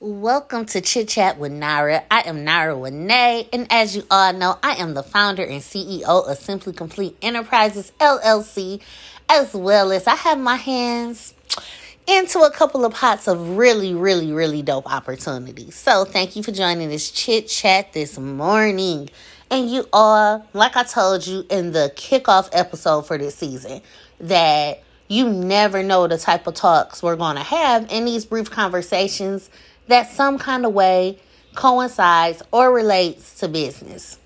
Welcome to Chit Chat with Nara. I am Nara Winay, and as you all know, I am the founder and CEO of Simply Complete Enterprises LLC, as well as I have my hands into a couple of pots of really, really, really dope opportunities. So, thank you for joining this chit chat this morning. And you all, like I told you in the kickoff episode for this season, that you never know the type of talks we're going to have in these brief conversations that some kind of way coincides or relates to business.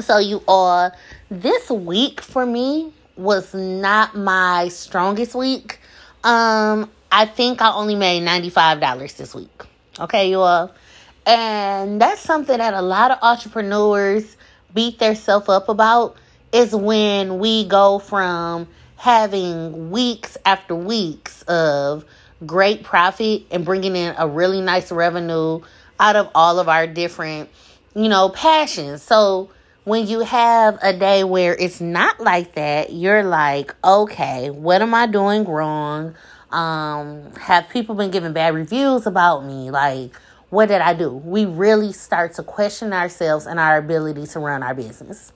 So, you all, this week for me was not my strongest week. Um, I think I only made $95 this week. Okay, you all. And that's something that a lot of entrepreneurs beat themselves up about is when we go from having weeks after weeks of great profit and bringing in a really nice revenue out of all of our different, you know, passions. So when you have a day where it's not like that, you're like, okay, what am I doing wrong? Um, have people been giving bad reviews about me? Like, what did I do? We really start to question ourselves and our ability to run our business.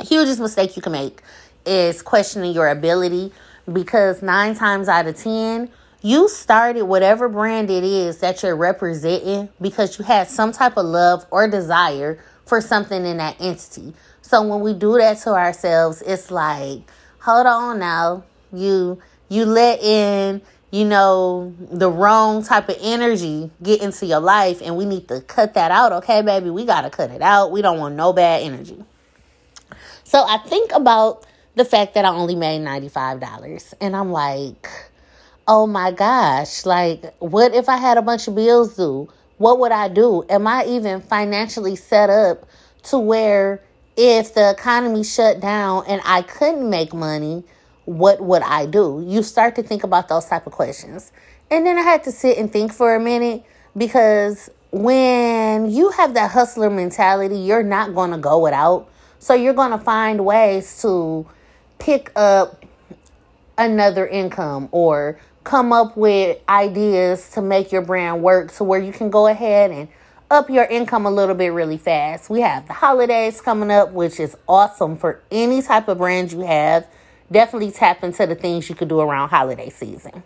Hugest mistake you can make is questioning your ability because nine times out of ten, you started whatever brand it is that you're representing because you had some type of love or desire for something in that entity. So when we do that to ourselves, it's like, hold on now. You you let in, you know, the wrong type of energy get into your life and we need to cut that out, okay, baby? We got to cut it out. We don't want no bad energy. So I think about the fact that I only made $95 and I'm like, oh my gosh, like, what if I had a bunch of bills due? What would I do? Am I even financially set up to where if the economy shut down and I couldn't make money, what would I do? You start to think about those type of questions. And then I had to sit and think for a minute because when you have that hustler mentality, you're not going to go without. So you're going to find ways to pick up another income or come up with ideas to make your brand work to where you can go ahead and up your income a little bit really fast. We have the holidays coming up, which is awesome for any type of brand you have. Definitely tap into the things you could do around holiday season.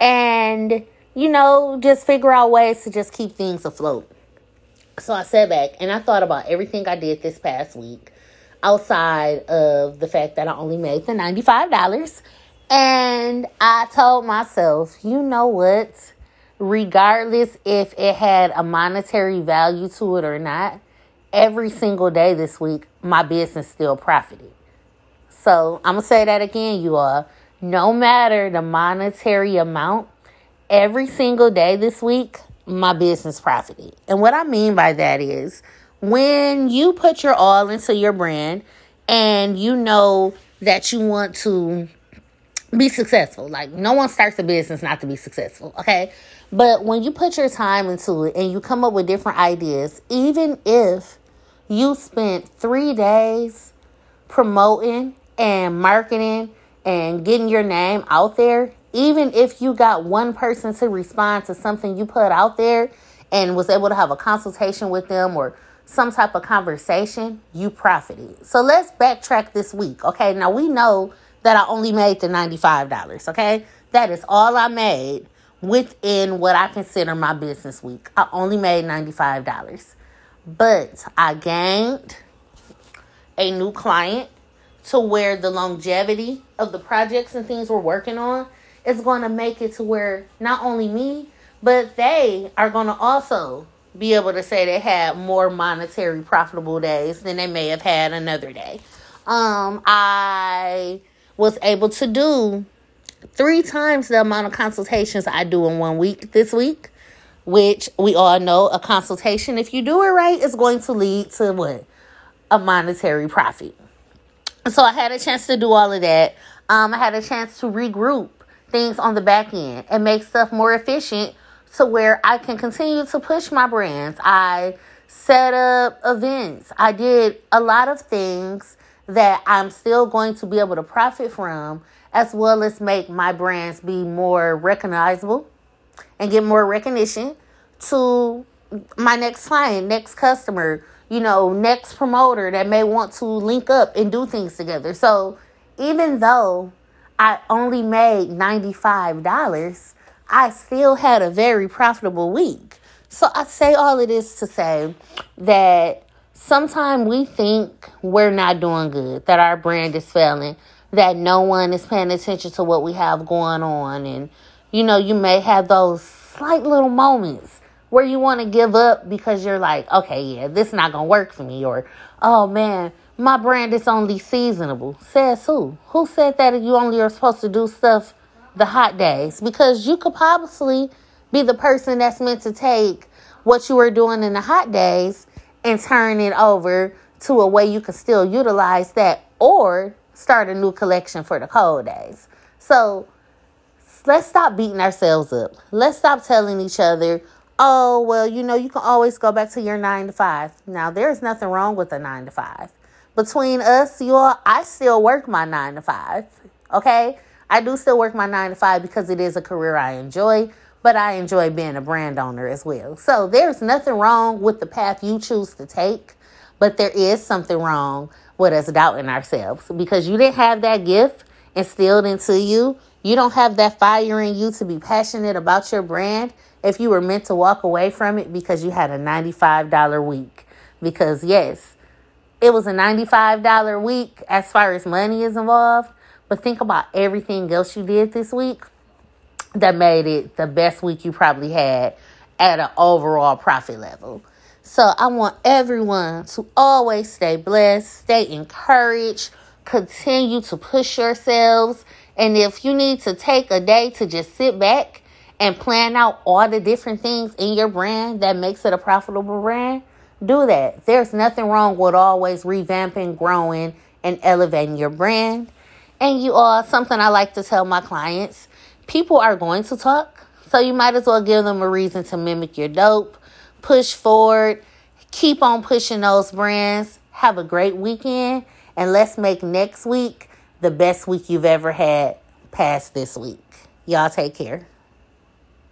And, you know, just figure out ways to just keep things afloat. So I sat back and I thought about everything I did this past week outside of the fact that I only made the $95 and I told myself, you know what? Regardless if it had a monetary value to it or not, every single day this week, my business still profited. So I'm going to say that again, you all. No matter the monetary amount, every single day this week, my business profited. And what I mean by that is when you put your all into your brand and you know that you want to be successful. Like no one starts a business not to be successful, okay? But when you put your time into it and you come up with different ideas, even if you spent 3 days promoting and marketing and getting your name out there, even if you got one person to respond to something you put out there and was able to have a consultation with them or some type of conversation, you profited. So let's backtrack this week. Okay, now we know that I only made the $95, okay? That is all I made within what I consider my business week. I only made $95. But I gained a new client to where the longevity of the projects and things we're working on is going to make it to where not only me, but they are going to also be able to say they had more monetary profitable days than they may have had another day. Um, I was able to do three times the amount of consultations I do in one week this week, which we all know a consultation, if you do it right, is going to lead to what? A monetary profit. So I had a chance to do all of that. Um, I had a chance to regroup things on the back end and make stuff more efficient to where I can continue to push my brands. I set up events. I did a lot of things that I'm still going to be able to profit from, as well as make my brands be more recognizable and get more recognition to my next client, next customer, you know, next promoter that may want to link up and do things together. So even though I only made $95, I still had a very profitable week. So I say all of this to say that sometimes we think we're not doing good, that our brand is failing, that no one is paying attention to what we have going on. And, you know, you may have those slight little moments where you want to give up because you're like, okay, yeah, this is not going to work for me. Or, oh man, my brand is only seasonable. Says who? Who said that you only are supposed to do stuff the hot days? Because you could possibly be the person that's meant to take what you were doing in the hot days and turn it over to a way you can still utilize that or start a new collection for the cold days. So let's stop beating ourselves up. Let's stop telling each other, oh, well, you know, you can always go back to your nine to five. Now, there's nothing wrong with a nine to five. Between us, you all, I still work my nine to five. Okay? I do still work my nine to five because it is a career I enjoy but I enjoy being a brand owner as well. So there's nothing wrong with the path you choose to take, but there is something wrong with us doubting ourselves because you didn't have that gift instilled into you. You don't have that fire in you to be passionate about your brand if you were meant to walk away from it because you had a $95 week. Because, yes, it was a $95 week as far as money is involved, but think about everything else you did this week that made it the best week you probably had at an overall profit level. So I want everyone to always stay blessed, stay encouraged, continue to push yourselves. And if you need to take a day to just sit back and plan out all the different things in your brand that makes it a profitable brand, do that. There's nothing wrong with always revamping, growing, and elevating your brand. And you all, something I like to tell my clients people are going to talk. So you might as well give them a reason to mimic your dope. Push forward. Keep on pushing those brands. Have a great weekend. And let's make next week the best week you've ever had past this week. Y'all take care.